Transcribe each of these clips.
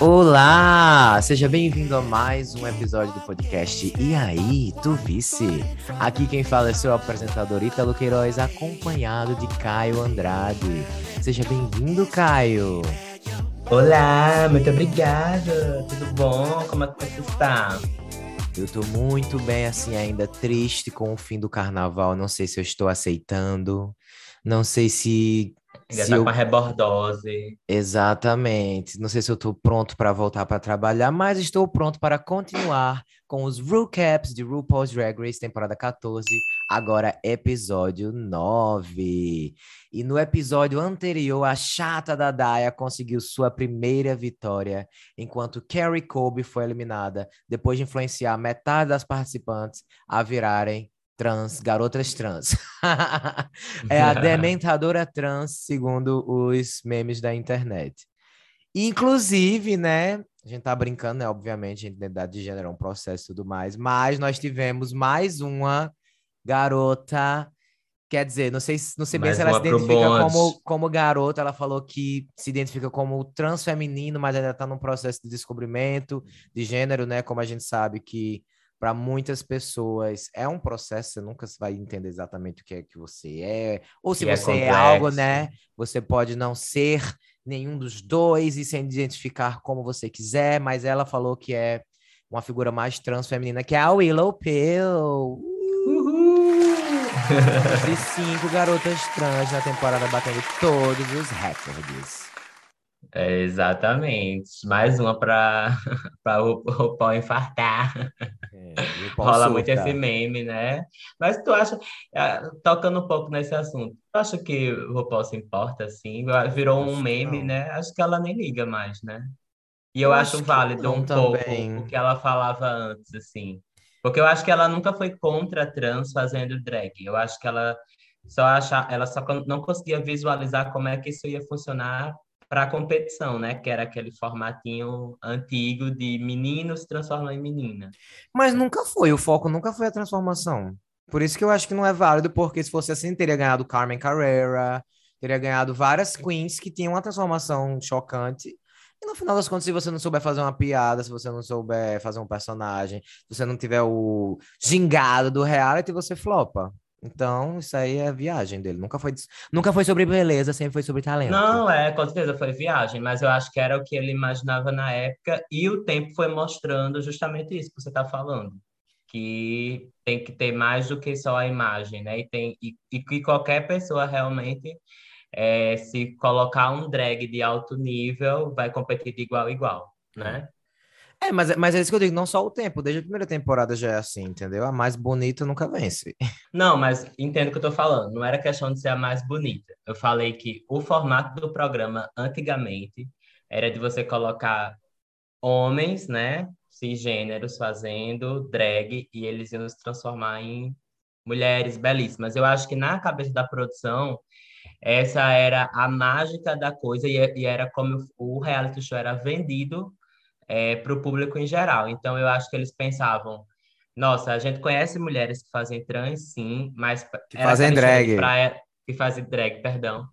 Olá! Seja bem-vindo a mais um episódio do podcast E aí, tu vice? Aqui quem fala é seu apresentador Ítalo Queiroz, acompanhado de Caio Andrade. Seja bem-vindo, Caio! Olá, muito obrigada! Tudo bom? Como é que você está? Eu tô muito bem, assim, ainda triste com o fim do carnaval. Não sei se eu estou aceitando. Não sei se. Ainda se tá eu... com a rebordose. Exatamente. Não sei se eu estou pronto para voltar para trabalhar, mas estou pronto para continuar com os recaps de RuPaul's Drag Race, temporada 14, agora episódio 9. E no episódio anterior, a chata da Daya conseguiu sua primeira vitória, enquanto Carrie Colby foi eliminada depois de influenciar metade das participantes a virarem trans, garotas trans. é a dementadora trans, segundo os memes da internet. Inclusive, né? A gente tá brincando, né? Obviamente, a identidade de gênero é um processo e tudo mais, mas nós tivemos mais uma garota. Quer dizer, não sei, não sei bem Mais se ela se identifica como, como garota. Ela falou que se identifica como transfeminino, mas ainda está num processo de descobrimento de gênero, né? Como a gente sabe que para muitas pessoas é um processo, você nunca vai entender exatamente o que é que você é, ou se Que é você é algo, complexo. né? Você pode não ser nenhum dos dois e se identificar como você quiser, mas ela falou que é uma figura mais transfeminina, que é a Willow Pill. De cinco garotas trans na temporada batendo todos os recordes. É, exatamente. Mais uma para o, o pau infartar. É, Rola muito esse meme, né? Mas tu acha, ah, tocando um pouco nesse assunto, tu acha que o RuPaul se importa assim? Virou um meme, não. né? Acho que ela nem liga mais, né? E eu, Eu acho acho válido um pouco também. o que ela falava antes, assim. Porque eu acho que ela nunca foi contra trans fazendo drag. Eu acho que ela só acha, ela só não conseguia visualizar como é que isso ia funcionar para a competição, né? Que era aquele formatinho antigo de menino se transforma em menina. Mas nunca foi, o foco nunca foi a transformação. Por isso que eu acho que não é válido, porque se fosse assim, teria ganhado Carmen Carrera, teria ganhado várias queens que tinham uma transformação chocante. E no final das contas, se você não souber fazer uma piada, se você não souber fazer um personagem, se você não tiver o gingado do reality, você flopa. Então, isso aí é a viagem dele. Nunca foi, nunca foi sobre beleza, sempre foi sobre talento. Não, é, com certeza foi viagem, mas eu acho que era o que ele imaginava na época e o tempo foi mostrando justamente isso que você está falando, que tem que ter mais do que só a imagem, né? E, tem, e, e que qualquer pessoa realmente, é, se colocar um drag de alto nível, vai competir de igual a igual, né? É, mas, mas é isso que eu digo, não só o tempo, desde a primeira temporada já é assim, entendeu? A mais bonita nunca vence. Não, mas entendo o que eu tô falando. Não era questão de ser a mais bonita. Eu falei que o formato do programa antigamente era de você colocar homens, né, cisgêneros fazendo drag e eles iam se transformar em mulheres belíssimas. Eu acho que na cabeça da produção essa era a mágica da coisa e, e era como o reality show era vendido para o público em geral. Então eu acho que eles pensavam nossa, a gente conhece mulheres que fazem trans, sim, mas Que fazem drag. praia- que fazem drag, perdão.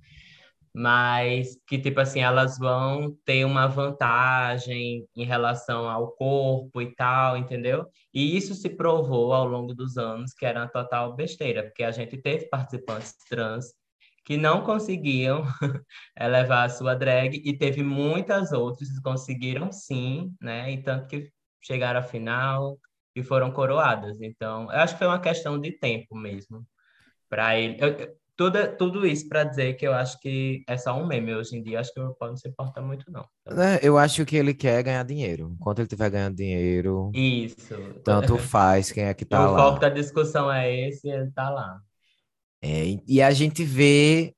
Mas que, tipo assim, elas vão ter uma vantagem em relação ao corpo e tal, entendeu? E isso se provou ao longo dos anos que era uma total besteira, porque a gente teve participantes trans que não conseguiam elevar a sua drag e teve muitas outras que conseguiram sim, né? E tanto que chegaram à final e foram coroadas. Então, eu acho que foi uma questão de tempo mesmo para ele. Eu- tudo, tudo isso para dizer que eu acho que é só um meme hoje em dia. Acho que o RuPaul não se importa muito, não. Né, Eu acho que ele quer ganhar dinheiro. Enquanto ele estiver ganhando dinheiro, Isso. tanto faz quem é que tá o lá. foco da discussão é esse, ele tá lá. É, e- a gente vê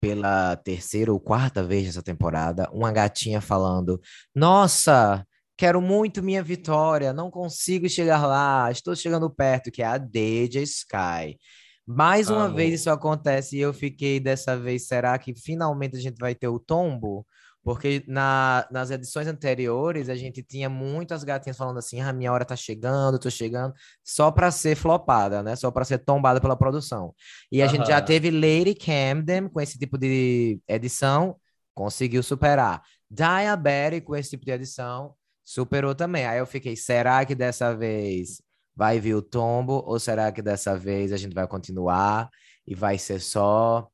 pela terceira ou quarta vez nessa temporada uma gatinha falando: Nossa, quero muito minha vitória, não consigo chegar lá, estou chegando perto, que é a Deja Sky. Mais uma Amo. vez isso acontece e eu fiquei dessa vez, será que finalmente a gente vai ter o tombo? Porque na, nas edições anteriores a gente tinha muitas gatinhas falando assim: ah, minha hora tá chegando, tô chegando, só para ser flopada, né? Só para ser tombada pela produção. E a gente já teve Lady Camden com esse tipo de edição, conseguiu superar. Diabético, esse tipo de edição, superou também. Aí eu fiquei, será que dessa vez vai vir o tombo? Ou será que dessa vez a gente vai continuar e vai ser só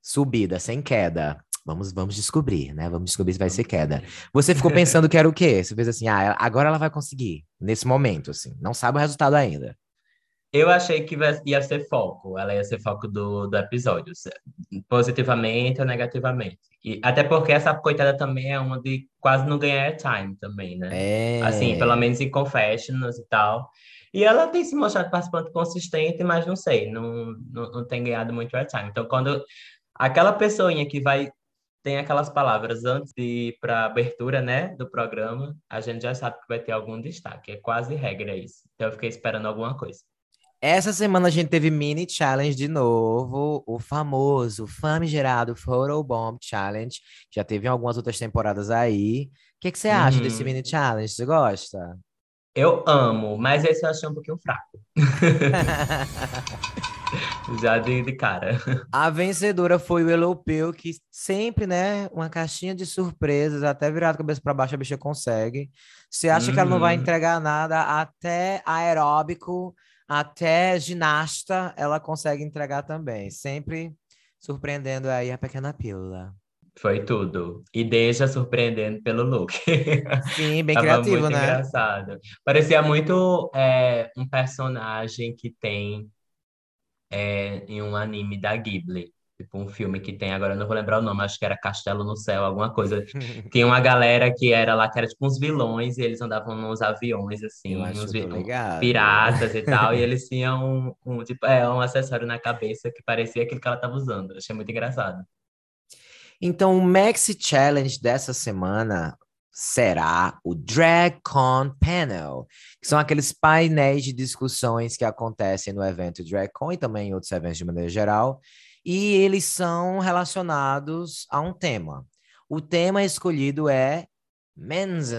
subida, sem queda? Vamos, vamos descobrir, né? Vamos descobrir se vai ser queda. Você ficou pensando que era o quê? Você fez assim, ah, agora ela vai conseguir, nesse momento, assim. Não sabe o resultado ainda. Eu achei que ia ser foco, ela ia ser foco do, do episódio, positivamente ou negativamente. E, até porque essa coitada também é uma de quase não ganhar time também, né? É. Assim, pelo menos em confessions e tal. E ela tem se mostrado participante consistente, mas não sei, não, não, não tem ganhado muito airtime. Então, quando aquela pessoinha que vai tem aquelas palavras antes de ir para a abertura, né, do programa, a gente já sabe que vai ter algum destaque. É quase regra isso. Então eu fiquei esperando alguma coisa. Essa semana a gente teve mini challenge de novo, o famoso, famigerado Photobomb Challenge. Já teve em algumas outras temporadas aí. O que, que você uhum. acha desse mini challenge? Você gosta? Eu amo, mas esse eu achei um pouquinho fraco. Já de, de, cara. A vencedora foi o Elopeu, que sempre, né, uma caixinha de surpresas, até virado cabeça para baixo a bicha consegue. Você acha que ela não vai uhum. entregar nada, até aeróbico, até ginasta, ela consegue entregar também. Sempre surpreendendo aí a pequena pílula. Foi tudo. E deixa surpreendendo pelo look. Sim, bem criativo, muito né? engraçado. Parecia muito é, um personagem que tem é, em um anime da Ghibli. Tipo, um filme que tem, agora eu não vou lembrar o nome, acho que era Castelo no Céu, alguma coisa. Tinha uma galera que era lá, que era tipo uns vilões, e eles andavam nos aviões, assim, uns piratas e tal, e eles tinham um, um, tipo, é, um acessório na cabeça que parecia aquilo que ela tava usando. Eu achei muito engraçado. Então, o Maxi Challenge dessa semana será o DragCon Panel, que são aqueles painéis de discussões que acontecem no evento DragCon e também em outros eventos de maneira geral, e eles são relacionados a um tema. O tema escolhido é men's,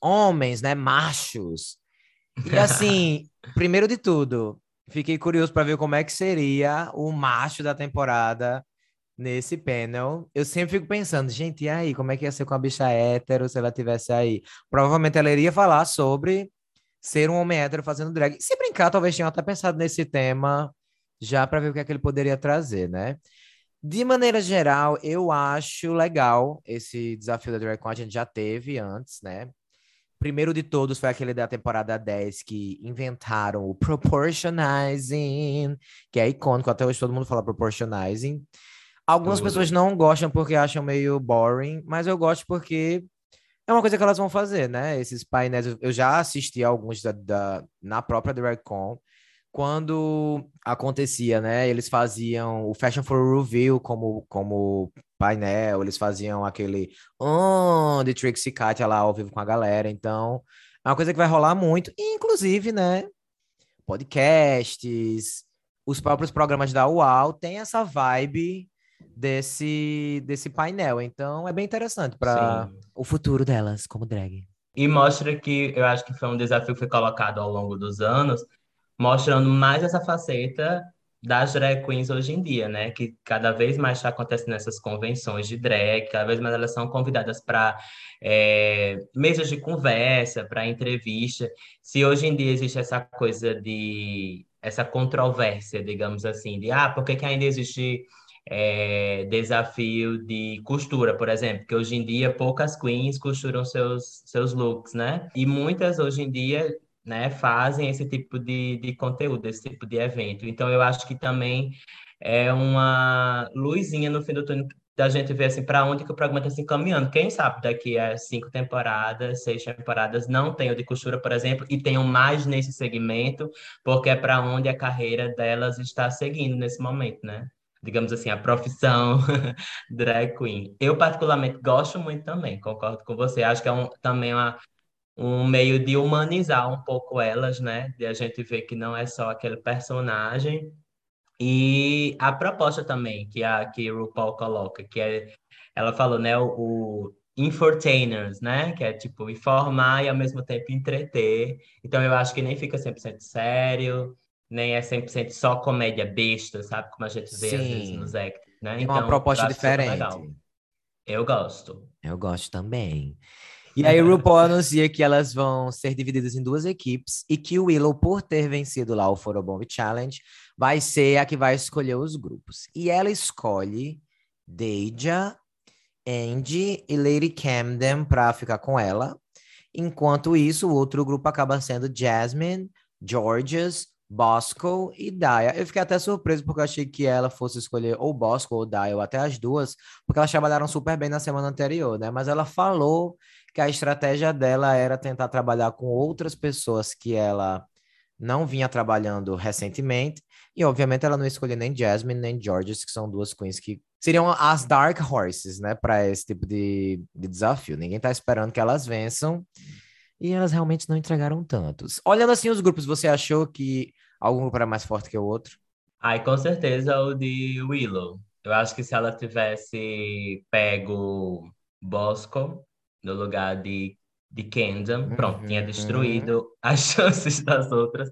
homens, né, machos. E assim, primeiro de tudo, fiquei curioso para ver como é que seria o macho da temporada nesse panel. Eu sempre fico pensando, gente, e aí, como é que ia ser com a bicha hétero se ela tivesse aí? Provavelmente ela iria falar sobre ser um homem hétero fazendo drag. Se brincar, talvez tenha até pensado nesse tema já para ver o que é que ele poderia trazer, né? De maneira geral, eu acho legal esse desafio da DragCon, a gente já teve antes, né? Primeiro de todos foi aquele da temporada 10 que inventaram o proportionizing, que é icônico, até hoje todo mundo fala proportionizing. Algumas pessoas não gostam porque acham meio boring, mas eu gosto porque é uma coisa que elas vão fazer, né? Esses painéis, eu já assisti alguns da, da na própria DirectCon, quando acontecia, né? Eles faziam o Fashion for Review como, como painel, eles faziam aquele oh, de Trixie Katia lá ao vivo com a galera. Então, é uma coisa que vai rolar muito, inclusive, né? Podcasts, os próprios programas da UAU têm essa vibe desse, desse painel. Então, é bem interessante para o futuro delas como drag. E mostra que eu acho que foi um desafio que foi colocado ao longo dos anos mostrando mais essa faceta das drag queens hoje em dia, né? Que cada vez mais está acontecendo nessas convenções de drag, cada vez mais elas são convidadas para é, mesas de conversa, para entrevista. Se hoje em dia existe essa coisa de essa controvérsia, digamos assim, de ah, por que, que ainda existe é, desafio de costura, por exemplo, que hoje em dia poucas queens costuram seus, seus looks, né? E muitas hoje em dia né, fazem esse tipo de, de conteúdo, esse tipo de evento. Então, eu acho que também é uma luzinha no fim do túnel da gente ver assim para onde que o programa está se encaminhando. Quem sabe daqui a cinco temporadas, seis temporadas, não tenham de costura, por exemplo, e tenham mais nesse segmento, porque é para onde a carreira delas está seguindo nesse momento, né? Digamos assim, a profissão drag queen. Eu, particularmente, gosto muito também, concordo com você. Acho que é um, também uma, um meio de humanizar um pouco elas, né? De a gente ver que não é só aquele personagem. E a proposta também que a que RuPaul coloca, que é, ela falou, né, o, o né, que é tipo informar e ao mesmo tempo entreter. Então eu acho que nem fica 100% sério, nem é 100% só comédia besta, sabe? Como a gente vê Sim. às vezes nos acts, né? Então, uma proposta diferente. Eu gosto. Eu gosto também. E aí RuPaul anuncia que elas vão ser divididas em duas equipes e que o Willow, por ter vencido lá o Photobomb Challenge, vai ser a que vai escolher os grupos. E ela escolhe Deja, Andy e Lady Camden para ficar com ela. Enquanto isso, o outro grupo acaba sendo Jasmine, Georges, Bosco e Daya. Eu fiquei até surpreso porque eu achei que ela fosse escolher ou Bosco ou Daya, ou até as duas, porque elas trabalharam super bem na semana anterior, né? Mas ela falou que a estratégia dela era tentar trabalhar com outras pessoas que ela não vinha trabalhando recentemente. E, obviamente, ela não escolheu nem Jasmine nem Georges, que são duas queens que seriam as Dark Horses, né, para esse tipo de, de desafio. Ninguém tá esperando que elas vençam. E elas realmente não entregaram tantos. Olhando assim os grupos, você achou que algum grupo era mais forte que o outro? Ai, com certeza o de Willow. Eu acho que se ela tivesse pego Bosco no lugar de de Kendall, pronto, uhum, tinha destruído uhum. as chances das outras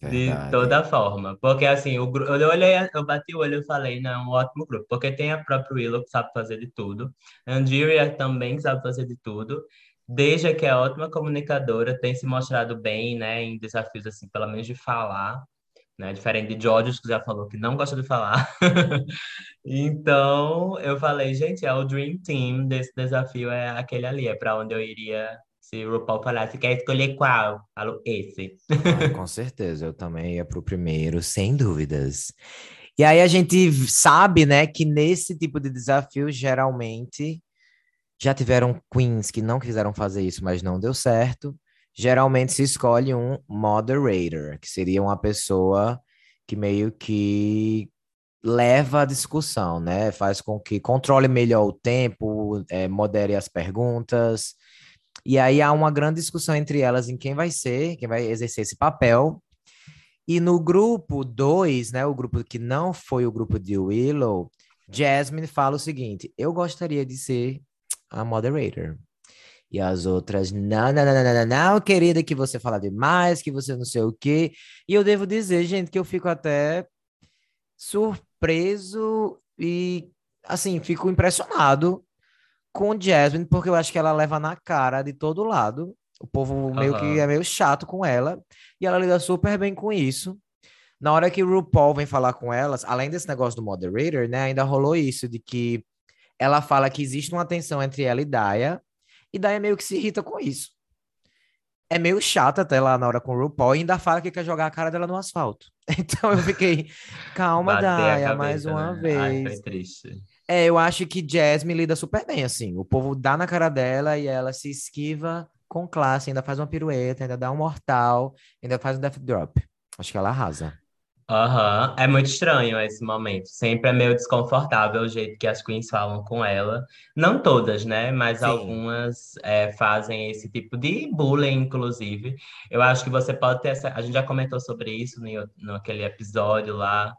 Verdade. de toda forma. Porque assim, o, eu olhei, eu bati o olho e falei, não, é um ótimo grupo, porque tem a própria Willow que sabe fazer de tudo, Andiria também sabe fazer de tudo, Deja, que é ótima comunicadora, tem se mostrado bem, né, em desafios assim, pelo menos de falar, né? Diferente de George, que já falou que não gosta de falar. então, eu falei, gente, é o Dream Team desse desafio, é aquele ali, é para onde eu iria se o RuPaul falasse, quer escolher qual? Falo esse. Ah, com certeza, eu também ia pro primeiro, sem dúvidas. E aí a gente sabe, né, que nesse tipo de desafio, geralmente, já tiveram queens que não quiseram fazer isso, mas não deu certo. Geralmente se escolhe um moderator, que seria uma pessoa que meio que leva a discussão, né? Faz com que controle melhor o tempo, é, modere as perguntas, e aí há uma grande discussão entre elas em quem vai ser, quem vai exercer esse papel. E no grupo 2, né, o grupo que não foi o grupo de Willow, Jasmine fala o seguinte: eu gostaria de ser a moderator. E as outras, não, não, não, não, não, não, querida, que você fala demais, que você não sei o quê. E eu devo dizer, gente, que eu fico até surpreso e, assim, fico impressionado com Jasmine, porque eu acho que ela leva na cara de todo lado. O povo meio que é meio chato com ela. E ela lida super bem com isso. Na hora que o RuPaul vem falar com elas, além desse negócio do moderator, né? Ainda rolou isso de que ela fala que existe uma tensão entre ela e Daya. E Daya meio que se irrita com isso. É meio chata até lá na hora com o RuPaul e ainda fala que quer jogar a cara dela no asfalto. Então eu fiquei, calma, Daya, cabeça, mais uma né? vez. Ai, foi triste. É, eu acho que Jasmine lida super bem, assim. O povo dá na cara dela e ela se esquiva com classe, ainda faz uma pirueta, ainda dá um mortal, ainda faz um death drop. Acho que ela arrasa. Aham. É muito estranho esse momento. Sempre é meio desconfortável o jeito que as queens falam com ela. Não todas, né? Mas Sim. algumas é, fazem esse tipo de bullying, inclusive. Eu acho que você pode ter essa. A gente já comentou sobre isso no, no aquele episódio lá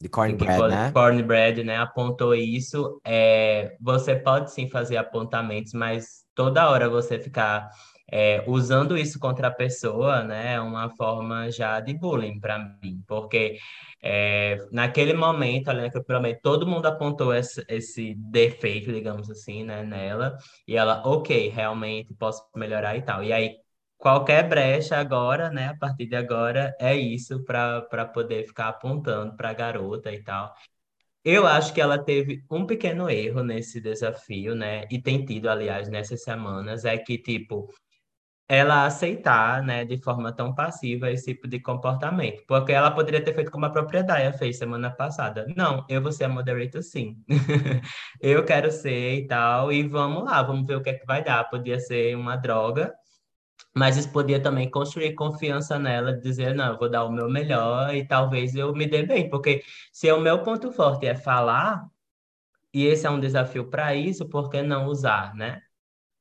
de cornbread, né? Cornbread, né? Apontou isso. É, você pode sim fazer apontamentos, mas toda hora você ficar é, usando isso contra a pessoa, né? É uma forma já de bullying para mim, porque é, naquele momento, ali naquele momento, todo mundo apontou esse, esse defeito, digamos assim, né, nela, e ela, ok, realmente posso melhorar e tal. E aí qualquer brecha agora, né, a partir de agora, é isso para poder ficar apontando para a garota e tal. Eu acho que ela teve um pequeno erro nesse desafio, né, e tem tido, aliás, nessas semanas, é que, tipo, ela aceitar, né, de forma tão passiva esse tipo de comportamento. Porque ela poderia ter feito como a própria fez semana passada. Não, eu vou ser a moderator sim. eu quero ser e tal, e vamos lá, vamos ver o que é que vai dar. Podia ser uma droga, mas isso podia também construir confiança nela, dizer, não, eu vou dar o meu melhor e talvez eu me dê bem, porque se o meu ponto forte é falar, e esse é um desafio para isso, por que não usar, né?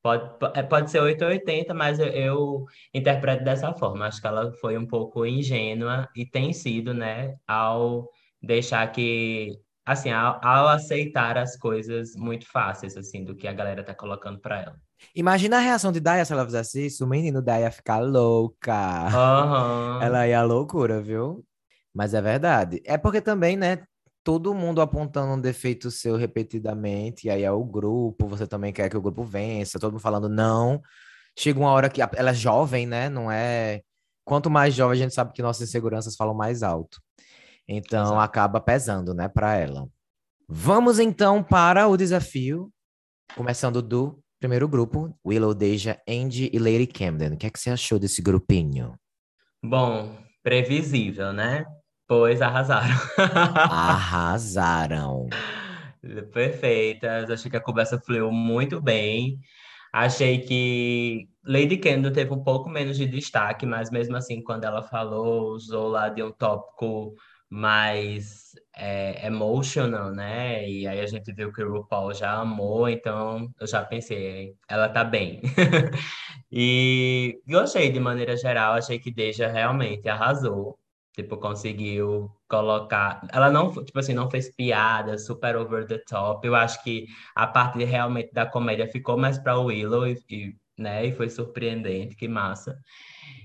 Pode, é, pode ser 880, mas eu, eu interpreto dessa forma. Acho que ela foi um pouco ingênua e tem sido, né, ao deixar que, assim, ao, ao aceitar as coisas muito fáceis, assim, do que a galera tá colocando para ela. Imagina a reação de Daya se ela fizesse isso. O menino Daya ia ficar louca. Uhum. Ela ia à loucura, viu? Mas é verdade. É porque também, né? Todo mundo apontando um defeito seu repetidamente, e aí é o grupo, você também quer que o grupo vença, todo mundo falando não. Chega uma hora que ela é jovem, né? Não é. Quanto mais jovem, a gente sabe que nossas inseguranças falam mais alto. Então Exato. acaba pesando, né, para ela. Vamos então para o desafio, começando do primeiro grupo, Willow, Deja, Andy e Lady Camden. O que é que você achou desse grupinho? Bom, previsível, né? Pois arrasaram. arrasaram. Perfeitas. Achei que a conversa fluiu muito bem. Achei que Lady Camden teve um pouco menos de destaque, mas mesmo assim, quando ela falou, usou lá de um tópico mais é, emotional, né? E aí a gente viu que o RuPaul já amou, então eu já pensei, ela tá bem. e gostei de maneira geral, achei que Deja realmente arrasou. Tipo, conseguiu colocar. Ela não, tipo assim, não fez piada super over the top. Eu acho que a parte realmente da comédia ficou mais para Willow e, e, né, e foi surpreendente, que massa.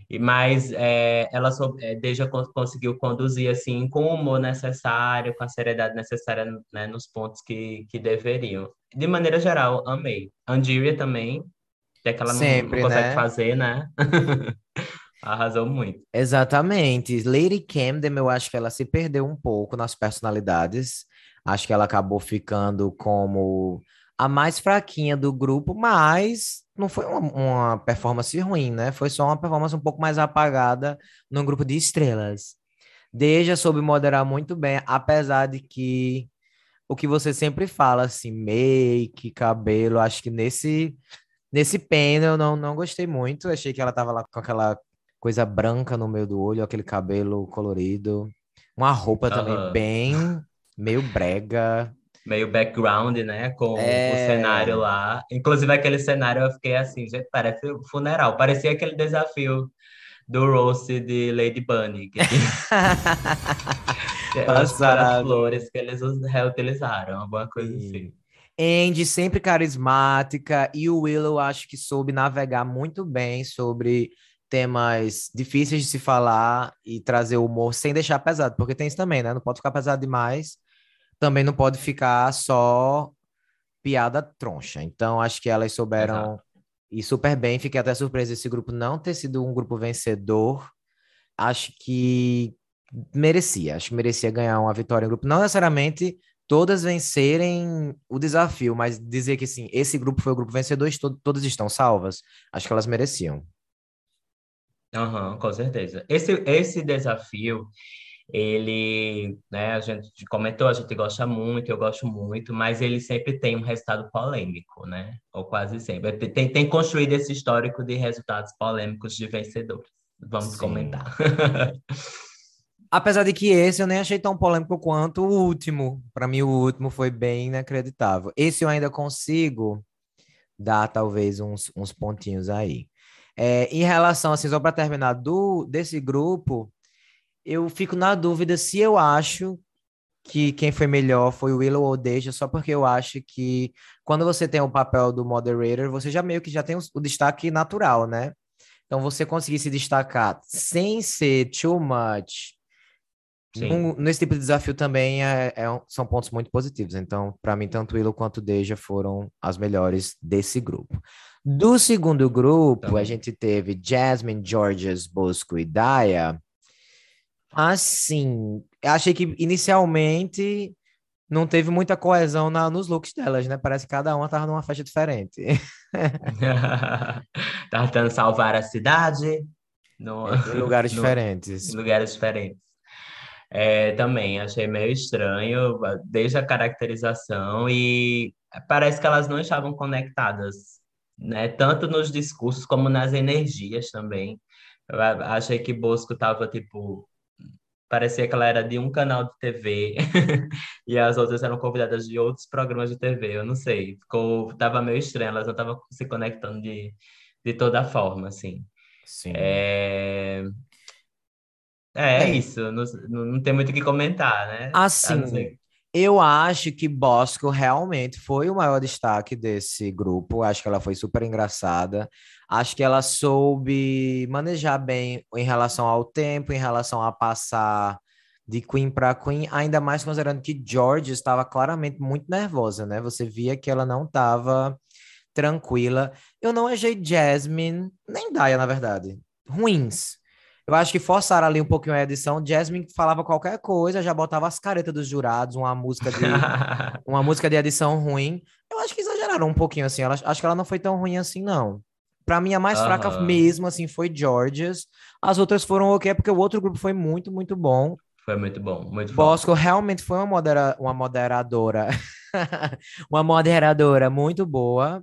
E, mas é, ela é, Deja conseguiu conduzir assim com o humor necessário, com a seriedade necessária né, nos pontos que, que deveriam. De maneira geral, amei. Andiria também, que é que ela Sempre, não, consegue né? fazer, né? Arrasou muito. Exatamente. Lady Camden, eu acho que ela se perdeu um pouco nas personalidades. Acho que ela acabou ficando como a mais fraquinha do grupo, mas não foi uma, uma, performance ruim, né? Foi só uma performance um pouco mais apagada num grupo de estrelas. Deja soube moderar muito bem, apesar de que o que você sempre fala, assim, make, cabelo, acho que nesse nesse panel eu não, não gostei muito. Achei que ela tava lá com aquela coisa branca no meio do olho, aquele cabelo colorido. Uma roupa também uhum. bem meio brega meio background, né? Com é... o cenário lá. Inclusive, aquele cenário eu fiquei assim, gente, parece funeral. Parecia aquele desafio do roast de Lady Bunny. Que as, as flores que eles reutilizaram, alguma coisa Sim. assim. Andy sempre carismática e o Willow acho que soube navegar muito bem sobre temas difíceis de se falar e trazer humor sem deixar pesado, porque tem isso também, né? Não pode ficar pesado demais também não pode ficar só piada troncha. Então, acho que elas souberam Exato. ir super bem. Fiquei até surpreso esse grupo não ter sido um grupo vencedor. Acho que merecia. Acho que merecia ganhar uma vitória em grupo. Não necessariamente todas vencerem o desafio, mas dizer que sim, esse grupo foi o grupo vencedor e to todas estão salvas. Acho que elas mereciam. Uhum, com certeza. Esse, esse desafio, ele, né, a gente comentou, a gente gosta muito, eu gosto muito, mas ele sempre tem um resultado polêmico, né? Ou quase sempre. Tem, tem construído esse histórico de resultados polêmicos de vencedores. Vamos Sim. comentar. Apesar de que esse eu nem achei tão polêmico quanto o último. Para mim, o último foi bem inacreditável. Esse eu ainda consigo dar talvez uns, uns pontinhos aí. É, em relação, assim, só para terminar, do, desse grupo, eu fico na dúvida se eu acho que quem foi melhor foi o Willow ou Deja, só porque eu acho que quando você tem o papel do moderator, você já meio que já tem o, destaque natural, né? Então você conseguir se destacar sem ser too much um, nesse tipo de desafio também é, é, são pontos muito positivos. Então, para mim, tanto Willow quanto Deja foram as melhores desse grupo. Do segundo grupo, a gente teve Jasmine, Georges, Bosco e Daya. Assim, achei que inicialmente não teve muita coesão na, nos looks delas, né? Parece que cada uma tava numa festa diferente. tava tentando salvar a cidade. No, em lugares no, diferentes. Em lugares diferentes. É, também achei meio estranho, desde a caracterização, e parece que elas não estavam conectadas, né? Tanto nos discursos como nas energias também. Eu achei que Bosco tava, tipo, parecia que ela era de um canal de TV e as outras eram convidadas de outros programas de TV, eu não sei, ficou, tava meio estranho, elas não estavam se conectando de, de toda forma, assim. Sim. É, é, é isso, não, não tem muito o que comentar, né? Assim, eu acho que Bosco realmente foi o maior destaque desse grupo. Acho que ela foi super engraçada. Acho que ela soube manejar bem em relação ao tempo, em relação a passar de Queen para Queen, ainda mais considerando que George estava claramente muito nervosa, né? Você via que ela não estava tranquila. Eu não achei Jasmine, nem Daya, na verdade, ruins. Eu acho que forçaram ali um pouquinho a edição. Jasmine falava qualquer coisa, já botava as caretas dos jurados, uma música de uma música de edição ruim. Eu acho que exageraram um pouquinho assim. Ela, acho que ela não foi tão ruim assim, não. Pra mim, a mais fraca mesmo, assim, foi Georges. As outras foram ok, porque o outro grupo foi muito, muito bom. Foi muito bom, muito Bosco realmente foi uma, modera uma moderadora, uma moderadora muito boa.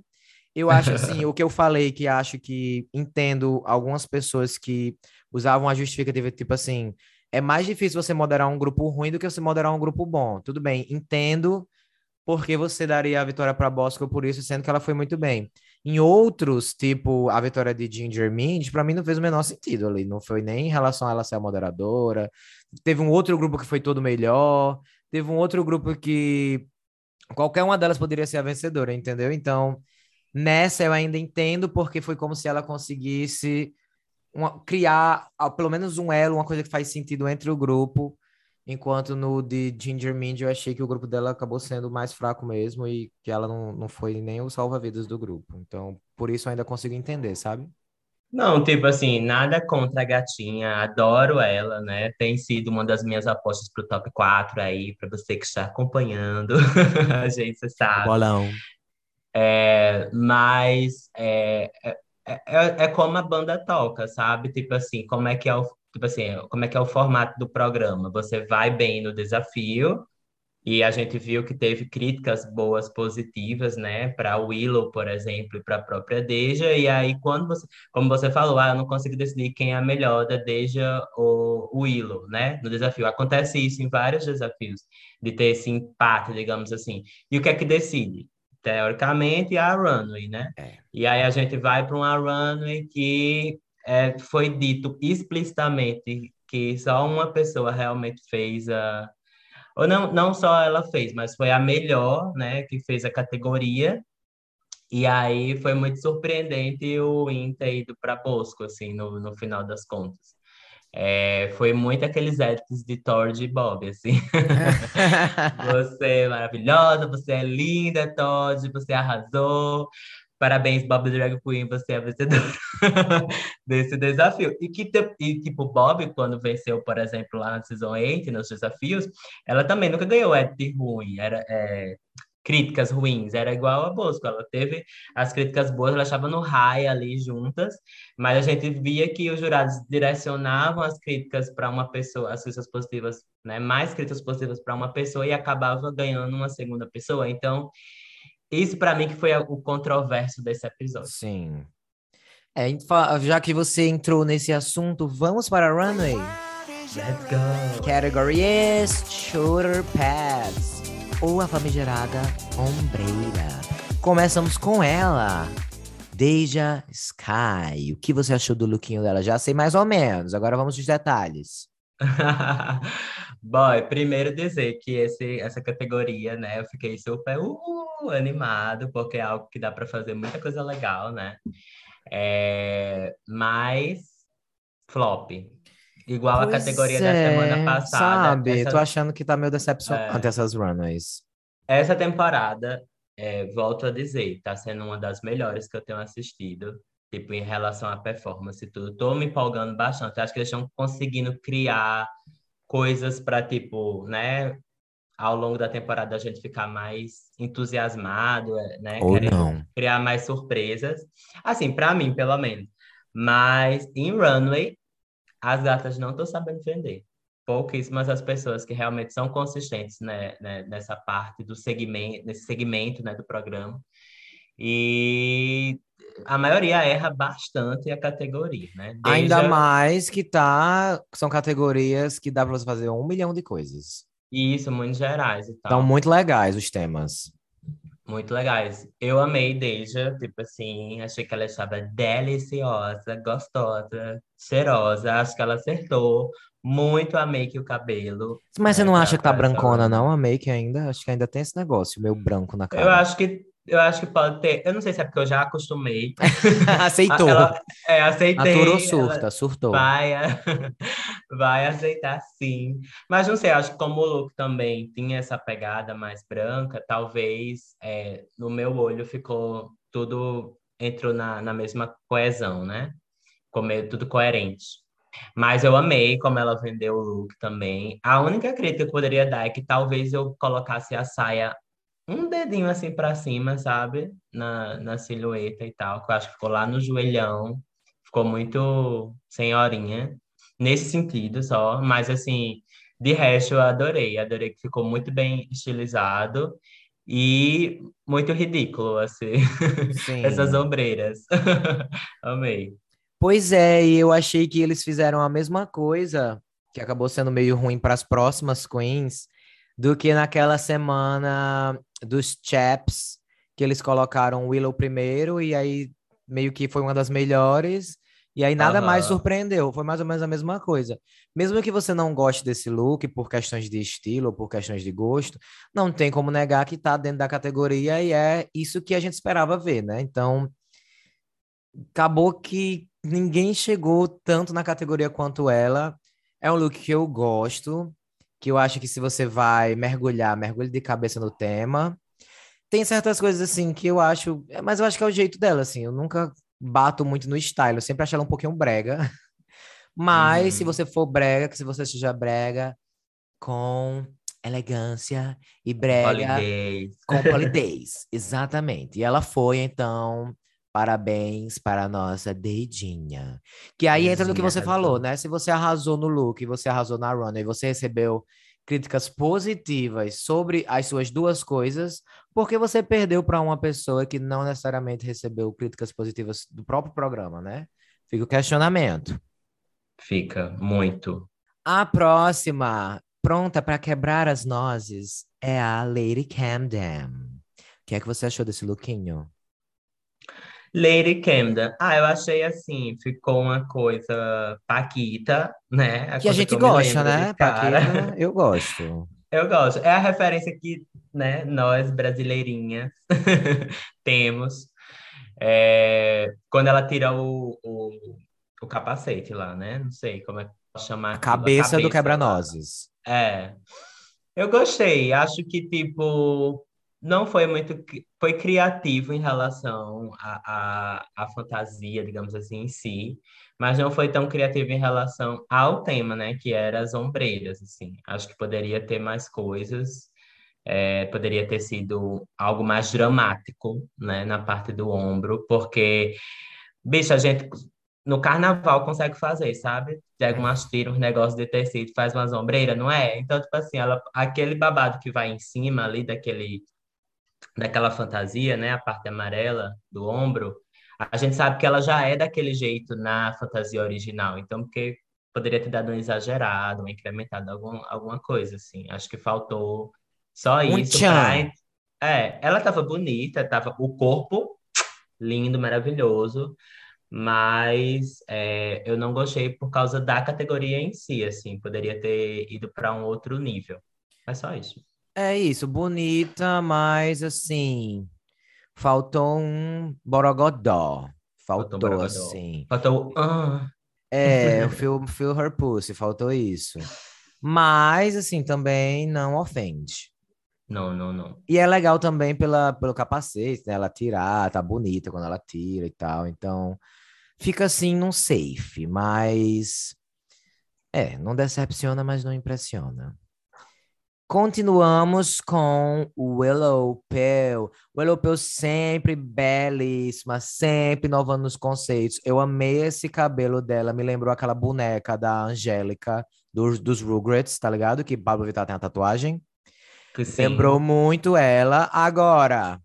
Eu acho assim, o que eu falei, que acho que entendo algumas pessoas que usavam a justificativa, tipo assim, é mais difícil você moderar um grupo ruim do que você moderar um grupo bom. Tudo bem, entendo porque você daria a vitória para Bosco por isso, sendo que ela foi muito bem. Em outros, tipo a vitória de Ginger Mint, para mim não fez o menor sentido ali. Não foi nem em relação a ela ser a moderadora. Teve um outro grupo que foi todo melhor. Teve um outro grupo que qualquer uma delas poderia ser a vencedora, entendeu? Então, nessa eu ainda entendo, porque foi como se ela conseguisse uma, criar pelo menos um elo, uma coisa que faz sentido entre o grupo Enquanto no de Ginger Mind eu achei que o grupo dela acabou sendo mais fraco mesmo e que ela não, não foi nem o salva-vidas do grupo. Então, por isso eu ainda consigo entender, sabe? Não, tipo assim, nada contra a gatinha, adoro ela, né? Tem sido uma das minhas apostas pro top 4 aí, para você que está acompanhando. a gente sabe. Bolão. É, mas é, é, é, é como a banda toca, sabe? Tipo assim, como é que é o, tipo assim, como é que é o formato do programa? Você vai bem no desafio, e a gente viu que teve críticas boas, positivas, né, para Willow, por exemplo, e para a própria Deja. E aí, quando você, como você falou, ah, eu não consigo decidir quem é a melhor da Deja ou Willow, né, no desafio. Acontece isso em vários desafios, de ter esse empate, digamos assim. E o que é que decide? Teoricamente, a runway, né? É. E aí a gente vai para uma runway que é, foi dito explicitamente que só uma pessoa realmente fez a. Ou não, não só ela fez, mas foi a melhor, né, que fez a categoria. E aí foi muito surpreendente o Inter ido para Bosco, assim, no, no final das contas. É, foi muito aqueles edits de Thor de Bob, assim. você é maravilhosa, você é linda, Todd, você arrasou. Parabéns, Bob Drag Queen, você é a vencedora desse desafio. E que, e, tipo, Bob, quando venceu, por exemplo, lá na Season 8, nos desafios, ela também nunca ganhou edit ruim, era é, críticas ruins, era igual a Bosco, ela teve as críticas boas, ela estava no high ali juntas, mas a gente via que os jurados direcionavam as críticas para uma pessoa, as críticas positivas, né, mais críticas positivas para uma pessoa e acabava ganhando uma segunda pessoa. Então, isso para mim que foi o controverso desse episódio. Sim. É, já que você entrou nesse assunto, vamos para a runway. Let's go. Category is shoulder pads ou a famigerada ombreira. Começamos com ela, Deja Sky. O que você achou do lookinho dela? Já sei mais ou menos. Agora vamos aos detalhes. Boy, primeiro dizer que esse, essa categoria, né, eu fiquei super uh, animado, porque é algo que dá para fazer muita coisa legal, né? É, mas flop. Igual pois a categoria é, da semana passada. Sabe, essa... tô achando que tá meio decepcionante é, essas runners. Essa temporada, é, volto a dizer, tá sendo uma das melhores que eu tenho assistido tipo, em relação à performance e tudo. Tô me empolgando bastante. Acho que eles estão conseguindo criar coisas para, tipo, né, ao longo da temporada a gente ficar mais entusiasmado, é, né? Ou não. criar mais surpresas. Assim, para mim, pelo menos. Mas em Runway, as gatas não estão sabendo vender. Pouquíssimas as pessoas que realmente são consistentes né, né, nessa parte do segmento, nesse segmento né, do programa. E a maioria erra bastante a categoria, né? Desde Ainda a... mais que tá, são categorias que dá para você fazer um milhão de coisas. Isso, muito gerais e tal. Estão muito legais os temas. Muito legais. Eu amei Deja, tipo assim, achei que ela estava deliciosa, gostosa, cheirosa, acho que ela acertou. Muito a make o cabelo. Mas você né, não acha que tá brancona, não, a make ainda? Acho que ainda tem esse negócio, meio branco na cara. Eu acho que eu acho que pode ter. Eu não sei se é porque eu já acostumei. Aceitou. Ela, é, aceitei. Aturou surta, surtou. Vai, vai aceitar sim. Mas não sei, acho que como o look também tinha essa pegada mais branca, talvez é, no meu olho ficou tudo entrou na, na mesma coesão, né? Meio tudo coerente. Mas eu amei como ela vendeu o look também. A única crítica que eu poderia dar é que talvez eu colocasse a saia um dedinho assim para cima, sabe? Na, na silhueta e tal, que eu acho que ficou lá no joelhão. Ficou muito senhorinha, nesse sentido só. Mas, assim, de resto, eu adorei. Adorei que ficou muito bem estilizado e muito ridículo, assim. Essas ombreiras. Amei. Pois é, e eu achei que eles fizeram a mesma coisa, que acabou sendo meio ruim para as próximas queens, do que naquela semana dos chaps, que eles colocaram Willow primeiro, e aí meio que foi uma das melhores, e aí nada uhum. mais surpreendeu, foi mais ou menos a mesma coisa. Mesmo que você não goste desse look por questões de estilo ou por questões de gosto, não tem como negar que tá dentro da categoria e é isso que a gente esperava ver, né? Então, acabou que ninguém chegou tanto na categoria quanto ela. É um look que eu gosto, que eu acho que se você vai mergulhar, mergulhe de cabeça no tema. Tem certas coisas assim que eu acho, mas eu acho que é o jeito dela, assim. Eu nunca bato muito no style, eu sempre acho ela um pouquinho brega. Mas uhum. se você for brega, que se você seja brega com elegância e brega polidez. com polidez, exatamente. E ela foi então Parabéns para a nossa Deidinha. Que aí entra no que você falou, né? Se você arrasou no look, você arrasou na runner, e você recebeu críticas positivas sobre as suas duas coisas, porque você perdeu para uma pessoa que não necessariamente recebeu críticas positivas do próprio programa, né? Fica o questionamento. Fica, muito. A próxima, pronta para quebrar as nozes, é a Lady Camden. O que é que você achou desse lookinho? Lady Camden. Ah, eu achei assim, ficou uma coisa Paquita, né? A que a gente que gosta, né? Paquita, eu gosto. Eu gosto. É a referência que, né, nós brasileirinhas temos. É, quando ela tira o, o, o, capacete lá, né? Não sei como é que chamar. A cabeça, cabeça do quebra-nozes. É. Eu gostei. Acho que, tipo, não foi muito foi criativo em relação à fantasia, digamos assim, em si, mas não foi tão criativo em relação ao tema, né, que era as ombreiras, assim. Acho que poderia ter mais coisas, é, poderia ter sido algo mais dramático, né, na parte do ombro, porque, bicho, a gente no carnaval consegue fazer, sabe? Pega umas tiras, um negócio de tecido, faz umas ombreiras, não é? Então, tipo assim, ela, aquele babado que vai em cima ali daquele daquela fantasia, né, a parte amarela do ombro, a gente sabe que ela já é daquele jeito na fantasia original, então porque poderia ter dado um exagerado, um incrementado algum, alguma coisa assim. Acho que faltou só um isso pra... É, ela tava bonita, tava o corpo lindo, maravilhoso, mas é, eu não gostei por causa da categoria em si, assim, poderia ter ido para um outro nível. É só isso. É isso, bonita, mas assim, faltou um borogodó. Faltou, faltou assim. Faltou. Uh. É, o feel, feel her pussy, faltou isso. Mas, assim, também não ofende. Não, não, não. E é legal também pela, pelo capacete, né? Ela tirar, tá bonita quando ela tira e tal. Então, fica assim num safe, mas. É, não decepciona, mas não impressiona. Continuamos com Willow Pill. Willow Pill sempre belíssima, sempre inovando nos conceitos. Eu amei esse cabelo dela, me lembrou aquela boneca da Angélica dos, dos Rugrats, tá ligado? Que Pablo Vittar tem a tatuagem. Sim. Lembrou muito ela. Agora,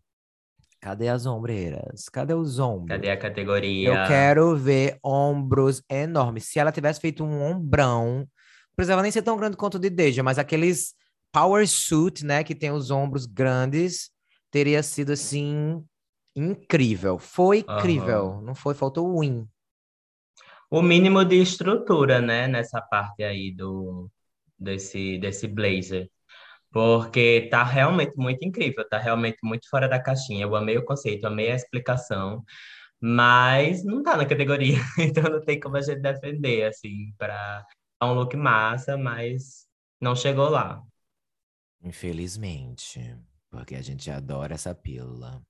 cadê as ombreiras? Cadê os ombros? Cadê a categoria? Eu quero ver ombros enormes. Se ela tivesse feito um ombrão, precisava nem ser tão grande quanto o de Deja, mas aqueles power suit, né, que tem os ombros grandes, teria sido assim incrível. Foi incrível, uhum. não foi, faltou o win. O mínimo de estrutura, né, nessa parte aí do desse desse blazer. Porque tá realmente muito incrível, tá realmente muito fora da caixinha. Eu amei o conceito, amei a explicação, mas não tá na categoria, então não tem como a gente defender, assim, para um look massa, mas não chegou lá. Infelizmente, porque a gente adora essa pílula.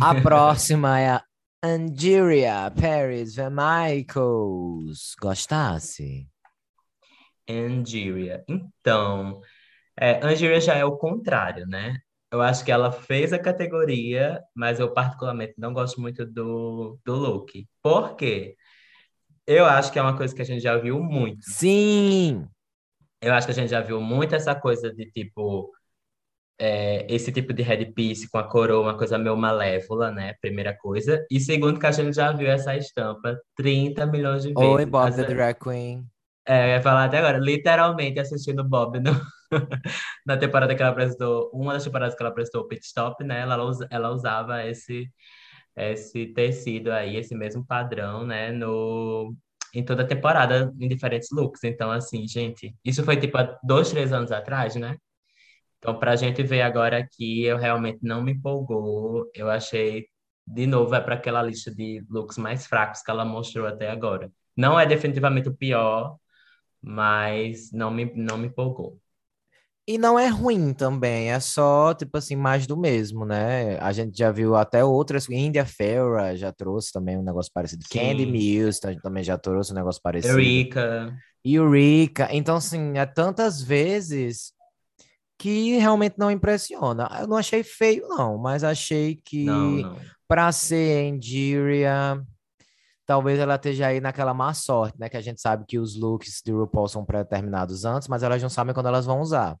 A próxima é a Angeria Paris Van Michaels. Gostasse? Angeria. Então, é, Angeria já é o contrário, né? Eu acho que ela fez a categoria, mas eu particularmente não gosto muito do, do look. Por quê? Eu acho que é uma coisa que a gente já viu muito. Sim! Eu acho que a gente já viu muito essa coisa de tipo. É, esse tipo de headpiece com a coroa, uma coisa meio malévola, né? Primeira coisa. E segundo, que a gente já viu essa estampa 30 milhões de vezes. Oi, Bob the Drag Queen. É, eu ia falar até agora, literalmente assistindo Bob no, na temporada que ela apresentou, uma das temporadas que ela apresentou o Pit Stop, né? Ela, ela usava esse, esse tecido aí, esse mesmo padrão, né? No, em toda a temporada, em diferentes looks. Então, assim, gente, isso foi tipo há dois, três anos atrás, né? Então, pra gente ver agora aqui, eu realmente não me empolgou. Eu achei, de novo, é para aquela lista de looks mais fracos que ela mostrou até agora. Não é definitivamente o pior, mas não me, não me empolgou. E não é ruim também, é só, tipo assim, mais do mesmo, né? A gente já viu até outras, India Farah já trouxe também um negócio parecido. Sim. Candy Mills também já trouxe um negócio parecido. Eureka. Eureka. Então, assim, é tantas vezes que realmente não impressiona. Eu não achei feio, não, mas achei que para ser Endiria, talvez ela esteja aí naquela má sorte, né? Que a gente sabe que os looks de RuPaul são pré-determinados antes, mas elas não sabem quando elas vão usar.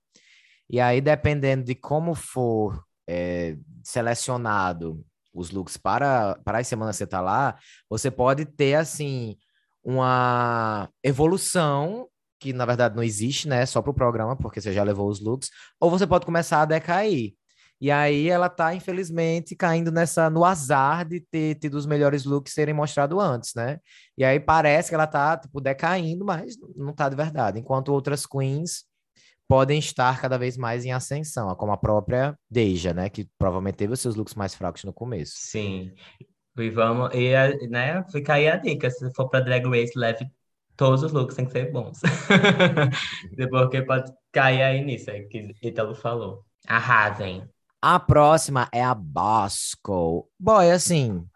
E aí, dependendo de como for é, selecionado os looks para, para as semanas que você tá lá, você pode ter, assim, uma evolução que, na verdade, não existe, né? Só para o programa, porque você já levou os looks, ou você pode começar a decair. E aí ela tá, infelizmente, caindo nessa no azar de ter tido os melhores looks serem mostrados antes, né? E aí parece que ela tá, tipo, decaindo, mas não tá de verdade. Enquanto outras queens podem estar cada vez mais em ascensão, como a própria Deja, né? Que provavelmente teve os seus looks mais fracos no começo. Sim. E vamos, e, né, fica aí a dica, se for para Drag Race, leve todos os looks, tem que ser bons. Porque pode cair aí nisso, é que Italo falou. Arrasem. A próxima é a Bosco. Boy, assim,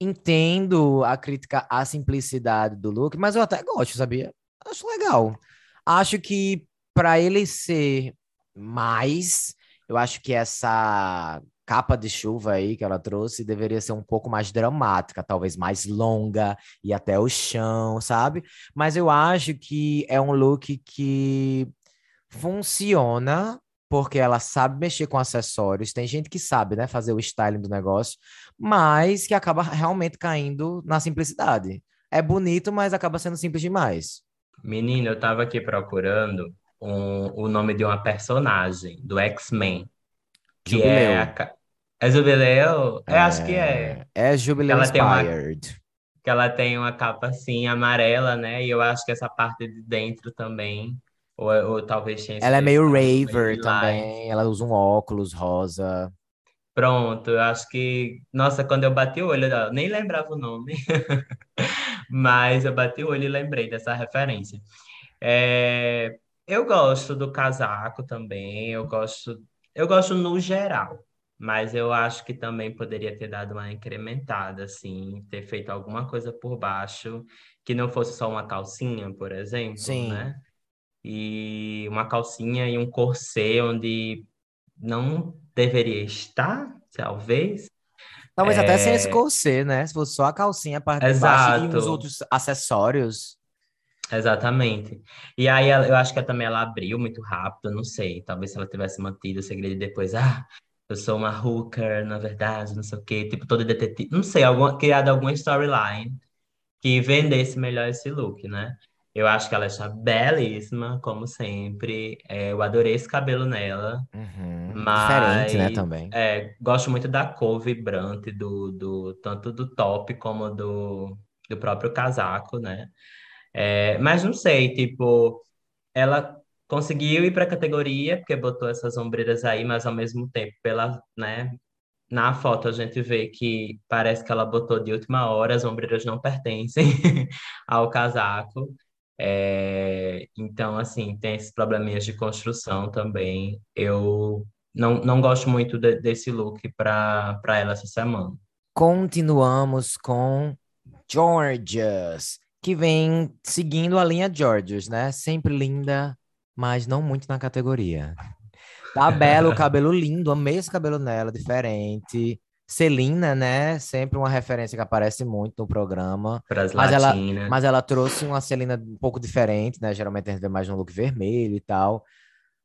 entendo a crítica à simplicidade do look, mas eu até gosto, sabia? Acho legal. Acho que para ele ser mais, eu acho que essa capa de chuva aí que ela trouxe deveria ser um pouco mais dramática, talvez mais longa e até o chão, sabe? Mas eu acho que é um look que funciona porque ela sabe mexer com acessórios. Tem gente que sabe, né, fazer o styling do negócio, mas que acaba realmente caindo na simplicidade. É bonito, mas acaba sendo simples demais. Menino, eu tava aqui procurando um, o nome de uma personagem do X-Men. Que Jubileu. é a... É Jubileu? É, acho que é. É Jubileu ela Inspired. Tem uma... Que ela tem uma capa assim amarela, né? E eu acho que essa parte de dentro também ou, ou talvez tenha Ela é meio raver também. Ela usa um óculos rosa. Pronto, eu acho que. Nossa, quando eu bati o olho, eu nem lembrava o nome. Mas eu bati o olho e lembrei dessa referência. É... Eu gosto do casaco também, eu gosto, eu gosto no geral, mas eu acho que também poderia ter dado uma incrementada, assim, ter feito alguma coisa por baixo, que não fosse só uma calcinha, por exemplo, Sim. né? e uma calcinha e um corset onde não deveria estar, talvez. Talvez é... até sem esse é. corset, né? Se fosse só a calcinha, a parte Exato. de baixo e os outros acessórios. Exatamente. E aí eu acho que também ela abriu muito rápido, não sei. Talvez se ela tivesse mantido o segredo depois, ah, eu sou uma hooker, na verdade, não sei o quê, tipo todo detetive, não sei, alguma, criado alguma storyline que vendesse melhor esse look, né? Eu acho que ela está belíssima, como sempre. É, eu adorei esse cabelo nela. Uhum. Mas, Diferente, né, também. É, gosto muito da cor vibrante, do, do, tanto do top como do, do próprio casaco, né? É, mas não sei, tipo, ela conseguiu ir para a categoria, porque botou essas ombreiras aí, mas ao mesmo tempo, pela, né, na foto a gente vê que parece que ela botou de última hora, as ombreiras não pertencem ao casaco. É, então, assim, tem esses probleminhas de construção também. Eu não, não gosto muito de, desse look para ela essa semana. Continuamos com Georges, que vem seguindo a linha Georges, né? Sempre linda, mas não muito na categoria. Tá belo, o cabelo lindo, amei esse cabelo nela, diferente. Celina, né? Sempre uma referência que aparece muito no programa. Pras mas ela, mas ela trouxe uma Celina um pouco diferente, né? Geralmente a gente vê mais no look vermelho e tal.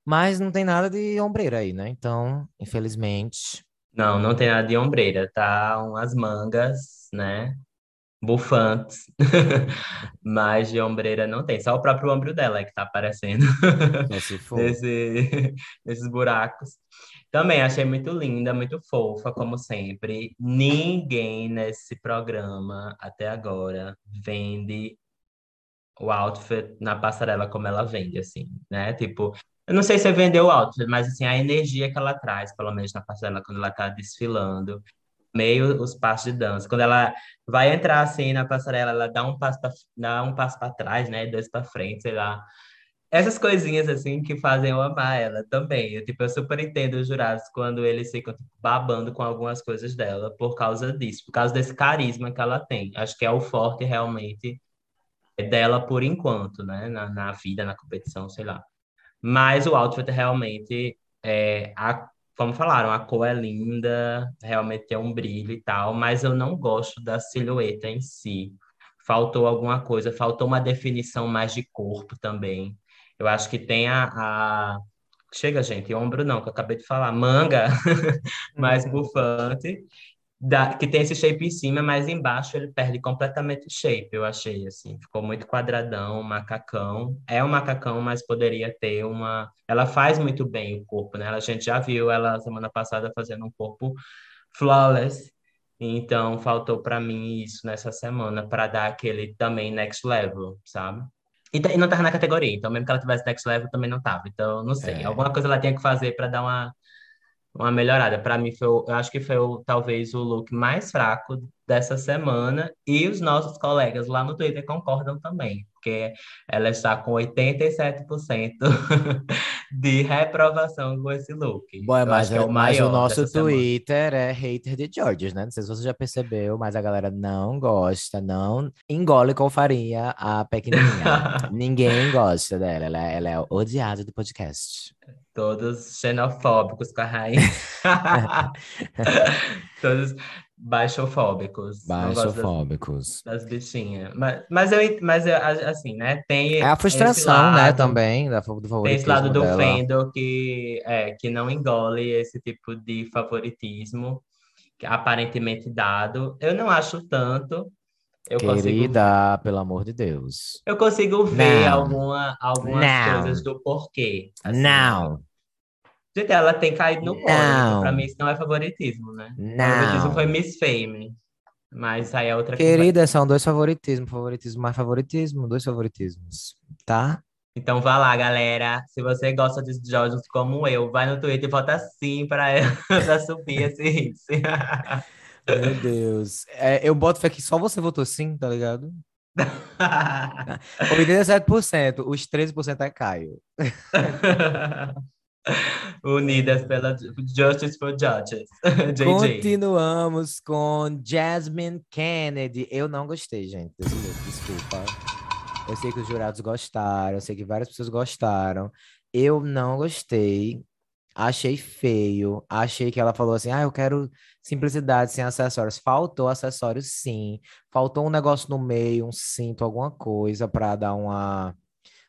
Mas não tem nada de ombreira aí, né? Então, infelizmente. Não, não tem nada de ombreira, tá? Umas mangas, né? Bufantes. Mas de ombreira não tem. Só o próprio ombro dela é que tá aparecendo nesse, nesses buracos. Também achei muito linda, muito fofa, como sempre. Ninguém nesse programa, até agora, vende o outfit na passarela como ela vende, assim, né? Tipo, eu não sei se é vender o outfit, mas assim, a energia que ela traz, pelo menos na passarela, quando ela tá desfilando, meio os passos de dança. Quando ela vai entrar assim na passarela, ela dá um passo pra, dá um passo para trás, né? Dois para frente, sei lá. Essas coisinhas assim que fazem eu amar ela também. Eu, tipo, eu super entendo os jurados quando eles ficam tipo, babando com algumas coisas dela por causa disso, por causa desse carisma que ela tem. Acho que é o forte realmente dela por enquanto, né? Na, na vida, na competição, sei lá. Mas o outfit realmente é a, como falaram, a cor é linda, realmente tem um brilho e tal, mas eu não gosto da silhueta em si. Faltou alguma coisa, faltou uma definição mais de corpo também. Eu acho que tem a, a... Chega, gente, ombro não, que eu acabei de falar, manga mais bufante, da, que tem esse shape em cima, mas embaixo ele perde completamente o shape, eu achei, assim. Ficou muito quadradão, macacão. É um macacão, mas poderia ter uma... Ela faz muito bem o corpo, né? A gente já viu ela semana passada fazendo um corpo flawless. Então, faltou para mim isso nessa semana, para dar aquele também next level, sabe? E, t- e não tava na categoria, então mesmo que ela tivesse next level, também não tava. Então, não sei. É. Alguma coisa ela tinha que fazer para dar uma, uma melhorada. Para mim, foi, eu acho que foi o, talvez o look mais fraco dessa semana. E os nossos colegas lá no Twitter concordam também, porque ela está com 87% de reprovação com esse look. Bom, é mas, é o mas o nosso dessa semana. Twitter é hater de Georges, né? Não sei se você já percebeu, mas a galera não gosta, não engole com farinha a pequenininha. Ninguém gosta dela, ela, é- ela é odiada do podcast. Todos xenofóbicos com a rainha. Todos baixofóbicos. Gosto das, Baixofóbicos. das bichinhas. Mas, mas, eu, mas eu, assim, né? Tem É a frustração, né, lado, também, da, do tem esse lado favoritismo do dela. Fendel que, é, que não engole esse tipo de favoritismo aparentemente dado. Eu não acho tanto. Eu consigo Querida, pelo amor de Deus. Eu consigo ver Não. alguma, algumas Não. coisas do porquê. assim. Não, Gente, ela tem caído no pódio. Não. Pra mim, isso não é favoritismo, né? Favoritismo não. foi Miss Fame. Mas aí é outra. Querida, são dois favoritismos, favoritismo mais favoritismo, dois favoritismos, tá? Então vá lá, galera. Se você gosta de Jordan como eu, vai no Twitter e vota sim pra, ela, pra subir esse índice. Meu Deus. É, eu boto fé que só você votou sim, tá ligado? 87%, os 13% é Caio. Unidas pela Justice for Judges. JJ. Continuamos com Jasmine Kennedy. Eu não gostei, gente, desculpa. Eu sei que os jurados gostaram, eu sei que várias pessoas gostaram. Eu não gostei. Achei feio. Achei que ela falou assim: ah, eu quero simplicidade sem acessórios. Faltou acessórios, sim. Faltou um negócio no meio, um cinto, alguma coisa para dar uma,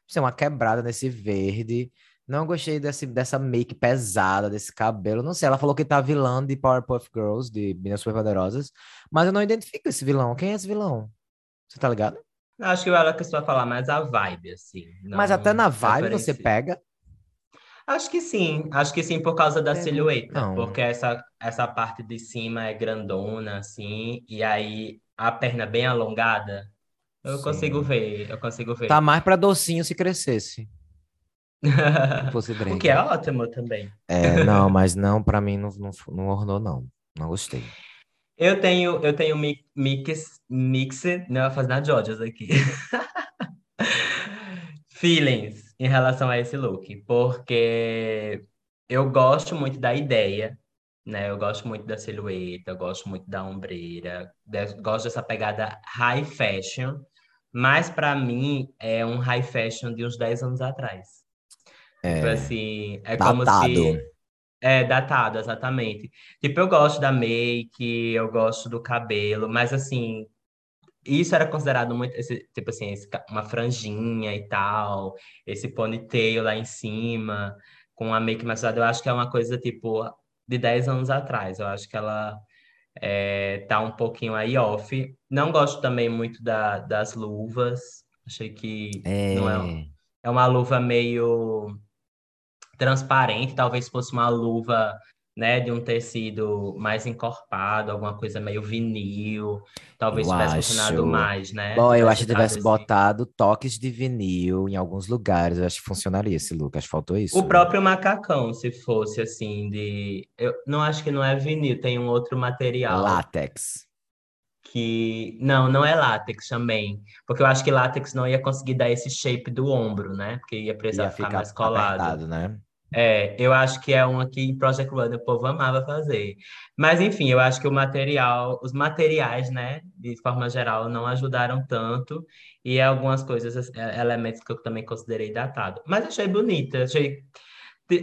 sei, uma quebrada nesse verde. Não gostei desse, dessa make pesada, desse cabelo. Não sei, ela falou que tá vilã de Powerpuff Girls, de Meninas Superpoderosas, mas eu não identifico esse vilão. Quem é esse vilão? Você tá ligado? Acho que ela quis falar mais a vibe, assim. mas não até na vibe você pega. Acho que sim, acho que sim por causa da Pego. silhueta, Não. porque essa, essa parte de cima é grandona, assim, e aí a perna bem alongada, eu Sim. consigo ver, eu consigo ver. Tá mais pra docinho se crescesse. fosse drag. o que é ótimo também. É, não, mas não, pra mim não, não, não ornou, não. Não gostei. Eu tenho, eu tenho mi- mix, mix, não vai fazer nada de ódios aqui. Feelings em relação a esse look, porque eu gosto muito da ideia, né? Eu gosto muito da silhueta, eu gosto muito da ombreira, gosto dessa pegada high fashion, mas pra mim é um high fashion de uns 10 anos atrás. Tipo É, assim, é como datado. se é datado, exatamente. Tipo, eu gosto da make, eu gosto do cabelo, mas assim, isso era considerado muito, esse, tipo assim, esse uma franjinha e tal, esse ponytail lá em cima, com a make mais usada, eu acho que é uma coisa, tipo, de 10 anos atrás. Eu acho que ela é, tá um pouquinho aí off. Não gosto também muito da, das luvas. Achei que não é, É, é uma luva meio transparente, talvez fosse uma luva, né, de um tecido mais encorpado, alguma coisa meio vinil, talvez eu tivesse funcionado acho. mais, né? Bom, eu acho que tivesse esse- botado toques de vinil em alguns lugares. Eu acho que funcionaria esse look. Acho que faltou isso. O próprio macacão, se fosse assim de, eu não acho que não é vinil, tem um outro material Látex. que não, não é látex também, porque eu acho que látex não ia conseguir dar esse shape do ombro, né? Porque ia precisar Ia ficar ficar mais colado. apertado, né? É, eu acho que é um aqui em Project Runner, o povo amava fazer. Mas, enfim, eu acho que o material, os materiais, né, de forma geral, não ajudaram tanto. E algumas coisas, é, elementos que eu também considerei datado. Mas achei bonita, achei.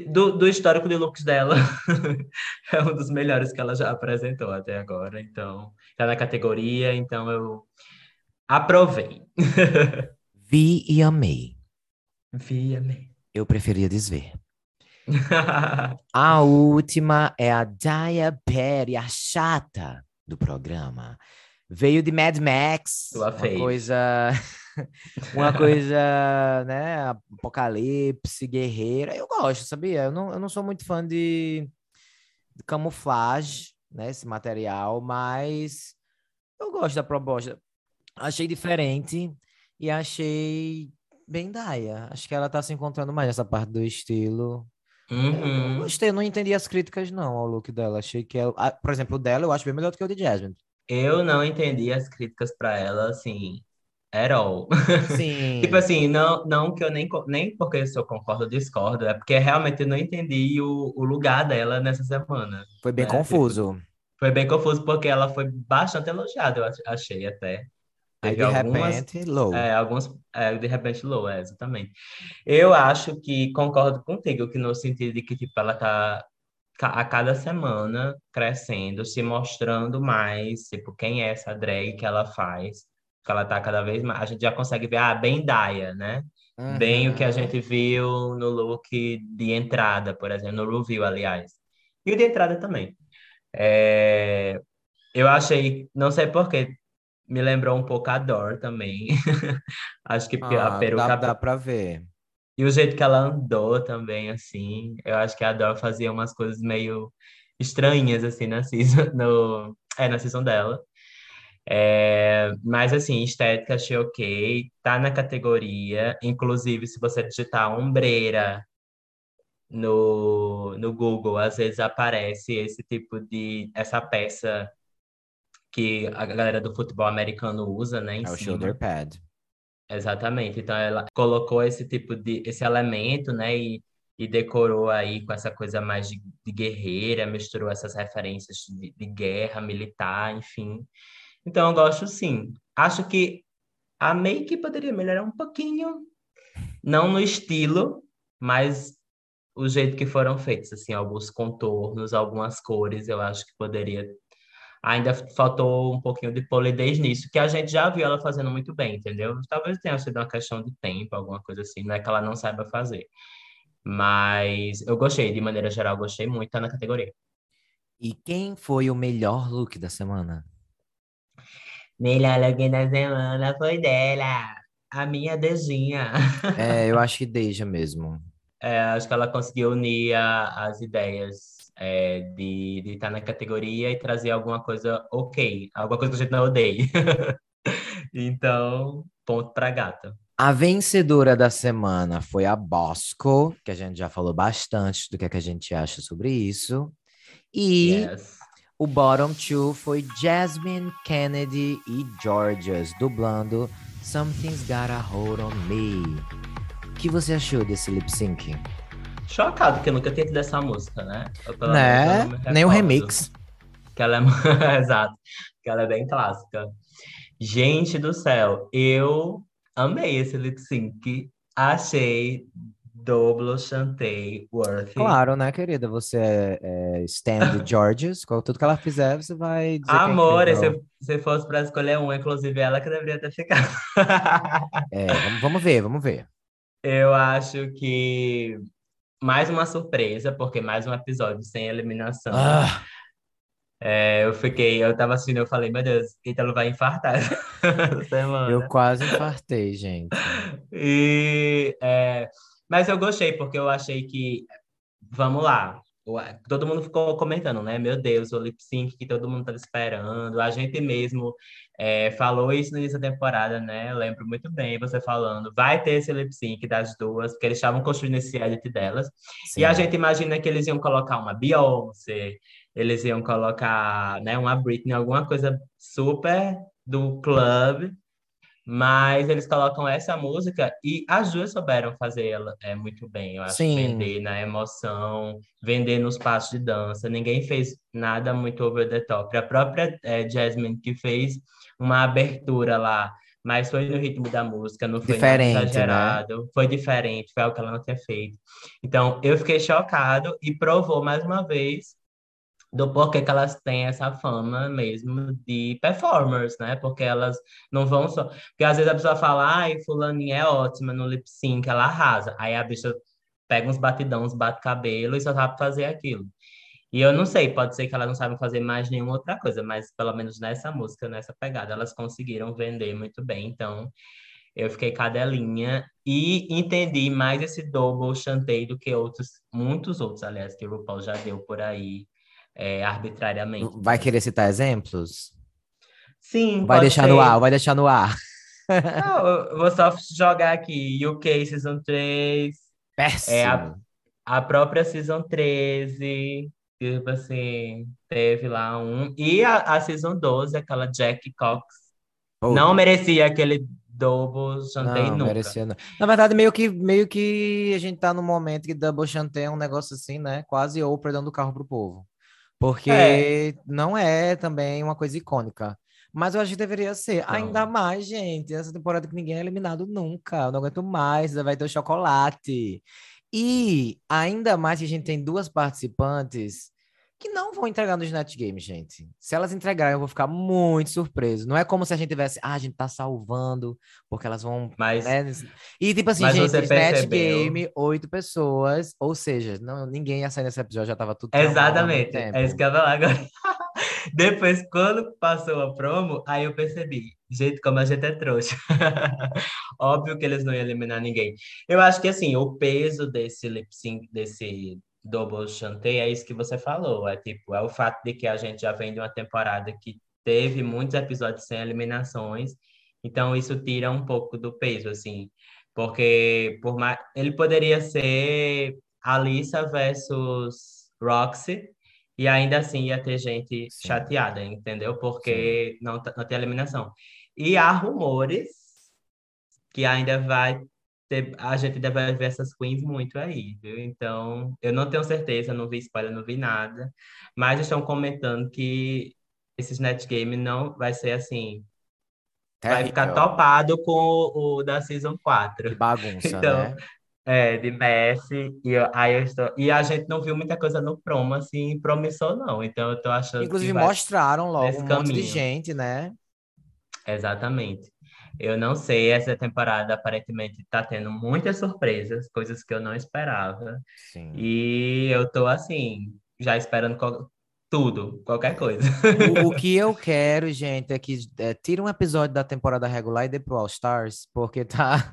Do, do histórico de looks dela, é um dos melhores que ela já apresentou até agora. Então, tá na categoria, então eu aprovei. Vi e amei. Vi, amei. Eu preferia desver. A última é a Daya Perry, a chata do programa. Veio de Mad Max, Sua uma coisa, uma coisa, né, apocalipse, guerreira. Eu gosto, sabia? Eu não, eu não sou muito fã de, de camuflagem, né, esse material, mas eu gosto da proposta. Achei diferente e achei bem Daya. Acho que ela tá se encontrando mais nessa parte do estilo. Eu Uhum. gostei, eu não entendi as críticas não ao look dela. Achei que ela, ah, por exemplo, o dela eu acho bem melhor do que o de Jasmine. Eu não entendi as críticas pra ela, assim, at all. Sim. Tipo assim, não, não que eu nem, nem porque eu concordo ou discordo, é porque realmente eu não entendi o, o lugar dela nessa semana. Foi bem né? confuso. Foi bem confuso porque ela foi bastante elogiada, eu ach- achei até. Aí de algumas, repente, low. é, alguns, é, de repente, low, é, exatamente. Eu acho que concordo contigo, que no sentido de que, tipo, ela tá a cada semana crescendo, se mostrando mais, tipo, quem é essa drag que ela faz, que ela tá cada vez mais, a gente já consegue ver, ah, bem Daya, né? Bem o que a Uhum. gente viu no look de entrada, por exemplo, no review, aliás. E o de entrada também. É, eu achei, não sei por quê, me lembrou um pouco a Dor também. Acho que a Ah, peruca dá, dá pra ver. e o jeito que ela andou também, assim, eu acho que a Dor fazia umas coisas meio estranhas, assim, na season, no, é, na season dela. É, mas, assim, estética achei ok, tá na categoria. Inclusive, se você digitar ombreira no, no Google, às vezes aparece esse tipo de, essa peça que a galera do futebol americano usa, né, em É o cima. shoulder pad. Exatamente. Então ela colocou esse tipo de esse elemento, né, e, e decorou aí com essa coisa mais de, de guerreira, misturou essas referências de, de guerra militar, enfim. Então eu gosto sim. Acho que a make poderia melhorar um pouquinho, não no estilo, mas o jeito que foram feitos, assim, alguns contornos, algumas cores, eu acho que poderia Ainda faltou um pouquinho de polidez nisso, que a gente já viu ela fazendo muito bem, entendeu? Talvez tenha sido uma questão de tempo, alguma coisa assim, não é que ela não saiba fazer. Mas eu gostei, de maneira geral, gostei muito, tá na categoria. E quem foi o melhor look da semana? Melhor look da semana foi dela, a minha Dejinha. É, eu acho que Deja mesmo. É, acho que ela conseguiu unir a- as ideias é, de estar na categoria e trazer alguma coisa ok, alguma coisa que a gente não odeie. Então, ponto pra gata. A vencedora da semana foi a Bosco, que a gente já falou bastante do que, é que a gente acha sobre isso. E Yes. o bottom two foi Jasmine Kennedy e Georges, dublando Something's Got a Hold on Me. O que você achou desse lip sync? Chocado que eu nunca tinha tido essa música, né? Eu, Né? Nem o remix. Que ela é... Exato. Que ela é bem clássica. Gente do céu, eu amei esse lip sync. Achei Doblo Chantei worthy. Claro, né, querida? Você é, é stand de Georges, com tudo que ela fizer, você vai dizer é Amor, se, se fosse para escolher um, inclusive ela que deveria ter ficado. É, vamos, vamos ver, vamos ver. Eu acho que mais uma surpresa, porque mais um episódio sem eliminação. Ah, É, eu fiquei, eu tava assistindo, eu falei, meu Deus, Ítalo vai infartar eu quase infartei, gente. E, é, mas eu gostei, porque eu achei que, vamos lá, todo mundo ficou comentando, né? Meu Deus, o lip sync que todo mundo estava esperando. A gente mesmo é, falou isso no início da temporada, né? Eu lembro muito bem você falando, vai ter esse lip sync das duas, porque eles estavam construindo esse edit delas. Sim. E a gente imagina que eles iam colocar uma Beyoncé, eles iam colocar, né, uma Britney, alguma coisa super do clube, mas eles colocam essa música e as duas souberam fazer ela é, muito bem. Eu acho Sim. vender na emoção, vender nos passos de dança. Ninguém fez nada muito over the top. A própria é, Jasmine que fez uma abertura lá, mas foi no ritmo da música, não foi Diferente, né? exagerado, foi diferente, foi algo que ela não tinha feito. Então, eu fiquei chocado e provou mais uma vez do porquê que elas têm essa fama mesmo de performers, né? Porque elas não vão só. Porque às vezes a pessoa fala, ai, fulaninha é ótima no lip sync, ela arrasa. Aí a bicha pega uns batidão, uns bate cabelo e só sabe fazer aquilo. E eu não sei, pode ser que elas não sabem fazer mais nenhuma outra coisa, mas pelo menos nessa música, nessa pegada, elas conseguiram vender muito bem. Então, eu fiquei cadelinha e entendi mais esse double chantei do que outros, muitos outros, aliás, que o RuPaul já deu por aí é, arbitrariamente. Vai querer citar exemplos? Sim, Vai deixar ser. no ar, vai deixar no ar. Não, eu vou só jogar aqui. UK Season 3, Péssimo. É a- a própria Season 13, tipo assim, teve lá um. E a, a Season 12, aquela Jack Cox, Pô, não merecia aquele double chantei não, nunca. merecia não. Na verdade, meio que, meio que a gente tá num momento que Double Chanté é um negócio assim, né? Quase Oprah dando carro pro povo. Porque É. não é também uma coisa icônica. Mas eu acho que deveria ser. Não. Ainda mais, gente. Essa temporada que ninguém é eliminado nunca. Eu não aguento mais. Vai ter o chocolate. E ainda mais que a gente tem duas participantes que não vão entregar no Snatch Game, gente. Se elas entregarem, eu vou ficar muito surpreso. Não é como se a gente tivesse, ah, a gente tá salvando, porque elas vão Mas né? E tipo assim, gente, você Snatch percebeu? Game, oito pessoas, ou seja, não, ninguém ia sair nesse episódio, já tava tudo Exatamente, é isso que eu falar agora. Depois, quando passou a promo, aí eu percebi, gente, como a gente é trouxa. Óbvio que eles não iam eliminar ninguém. Eu acho que, assim, o peso desse lip sync, desse double chantei, é isso que você falou. É tipo, é o fato de que a gente já vem de uma temporada que teve muitos episódios sem eliminações, então isso tira um pouco do peso, assim. Porque por mais... ele poderia ser Alissa versus Roxy, e ainda assim ia ter gente Sim. chateada, entendeu? Porque não, não tem eliminação. E há rumores que ainda vai a gente vai ver essas queens muito aí, viu? Então, eu não tenho certeza, não vi spoiler, não vi nada, mas estão comentando que esse Snatch Game não vai ser assim, vai ficar Terrível. topado com o, o da Season 4. Que bagunça, Então, né? É, de Messi, e eu- aí eu estou. E a gente não viu muita coisa no promo, assim, promissor, não. Então eu tô achando Inclusive, mostraram logo um monte de caminho. gente, né? Exatamente. Eu não sei, essa temporada aparentemente tá tendo muitas surpresas, coisas que eu não esperava. Sim. E eu tô assim, já esperando qual- tudo, qualquer coisa. O, o que eu quero, gente, é que é, tira um episódio da temporada regular e dê pro All Stars, porque tá,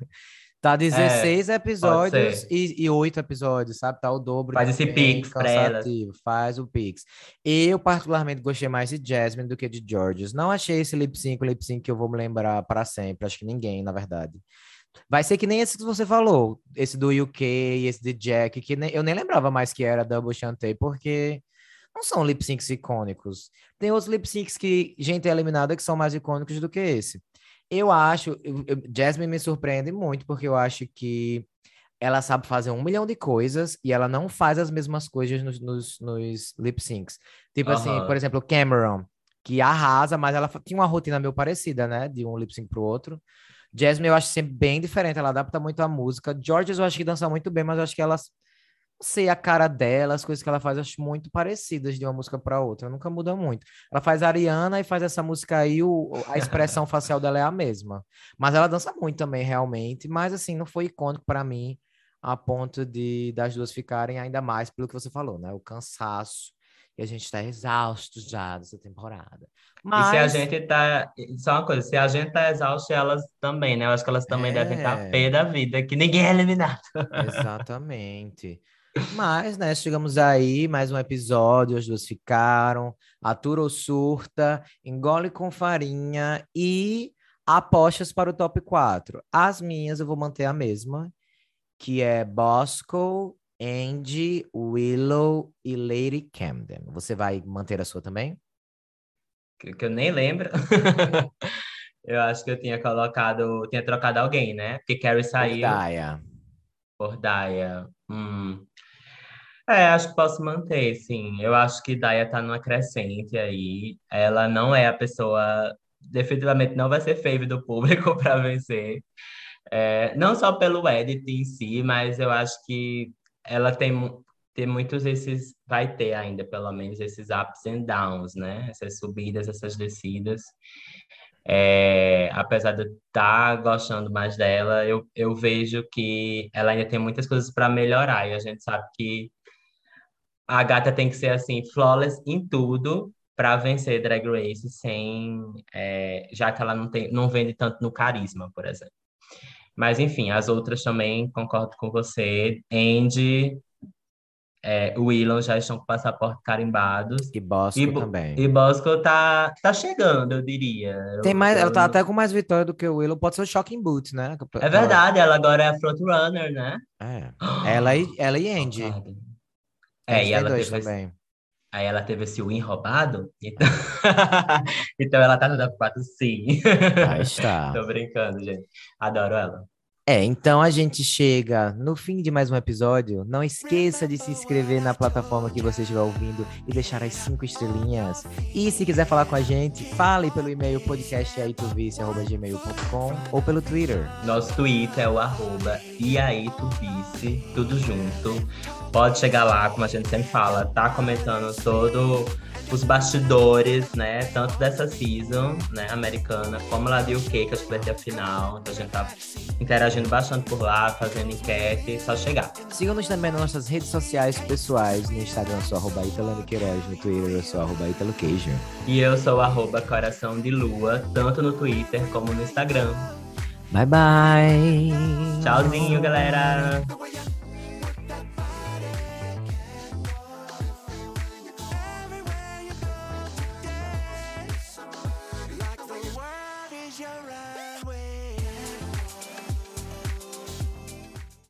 tá 16 episódios ser. e, e 8 episódios, sabe? Tá o dobro. Faz esse pix pra elas. cansativo, Faz o Pix. Eu, particularmente, gostei mais de Jasmine do que de Georges. Não achei esse lip sync o lip sync que eu vou me lembrar para sempre. Acho que ninguém, na verdade. Vai ser que nem esse que você falou, esse do UK, esse de Jack, que nem, eu nem lembrava mais que era Double Chantei, porque não são lip syncs icônicos. Tem outros lip syncs que gente é eliminada que são mais icônicos do que esse. Eu acho, eu, eu, Jasmine me surpreende muito, porque eu acho que ela sabe fazer um milhão de coisas e ela não faz as mesmas coisas nos, nos, nos lip syncs. Tipo assim, por exemplo, Cameron, que arrasa, mas ela tinha uma rotina meio parecida, né? De um lip sync pro outro. Jasmine eu acho sempre bem diferente, ela adapta muito a música. Georges eu acho que dança muito bem, mas eu acho que ela sei a cara dela, as coisas que ela faz, acho muito parecidas de uma música para outra, nunca muda muito. Ela faz a Ariana e faz essa música aí, o, a expressão facial dela é a mesma. Mas ela dança muito também, realmente, mas assim, não foi icônico para mim a ponto de das duas ficarem ainda mais pelo que você falou, né? O cansaço. E a gente está exausto já dessa temporada. Mas... E se a gente tá. Só uma coisa, se a gente tá exausto, elas também, né? Eu acho que elas também é... devem estar tá pé da vida, que ninguém é eliminado. Exatamente. Mas, né, chegamos aí, mais um episódio, as duas ficaram, atura ou surta, engole com farinha e apostas para o top 4. As minhas eu vou manter a mesma, que é Bosco, Andy, Willow e Lady Camden. Você vai manter a sua também? Que, que eu nem lembro. eu acho que eu tinha colocado, tinha trocado alguém, né? Porque Carrie saiu. Por Daya. Por Daya. Hum. É, acho que posso manter, sim. Eu acho que Daya tá numa crescente aí. Ela não é a pessoa, definitivamente não vai ser fave do público para vencer. É, não só pelo edit em si, mas eu acho que ela tem, tem muitos esses, vai ter ainda pelo menos esses ups and downs, né? Essas subidas, essas descidas. É, apesar de eu estar tá gostando mais dela, eu, eu vejo que ela ainda tem muitas coisas para melhorar. E a gente sabe que a gata tem que ser assim, flawless em tudo para vencer Drag Race sem, é, já que ela não tem, não vende tanto no carisma, por exemplo. Mas enfim, as outras também concordo com você. Andy, é, Willow já estão com passaporte carimbados. E Bosco e, também. E Bosco tá, tá chegando, eu diria. Tem mais, ela tá até com mais vitória do que o Willow. Pode ser o Shocking Boots, né? É verdade, ela agora é a frontrunner, né? É. Ela e, ela e Andy. É, e ela teve também. Esse... Aí ela teve esse win roubado, então, então ela tá no top 4 sim. Aí está. Tô brincando, gente. Adoro ela. É, então a gente chega no fim de mais um episódio. Não esqueça de se inscrever na plataforma que você estiver ouvindo e deixar as cinco estrelinhas. E se quiser falar com a gente, fale pelo e-mail podcastaituvice.gmail.com ou pelo Twitter. Nosso Twitter é o arroba tudo junto. Pode chegar lá, como a gente sempre fala, tá comentando todo os bastidores, né? Tanto dessa season, né, americana, como lá de UK, que acho que vai ter a final. Então a gente tá interagindo bastante por lá, fazendo enquete, só chegar. Sigam-nos também nas nossas redes sociais pessoais. No Instagram eu sou arroba Queiroz, no Twitter eu sou arroba Queijo. E eu sou arroba Coração de Lua, tanto no Twitter como no Instagram. Bye bye! Tchauzinho, galera!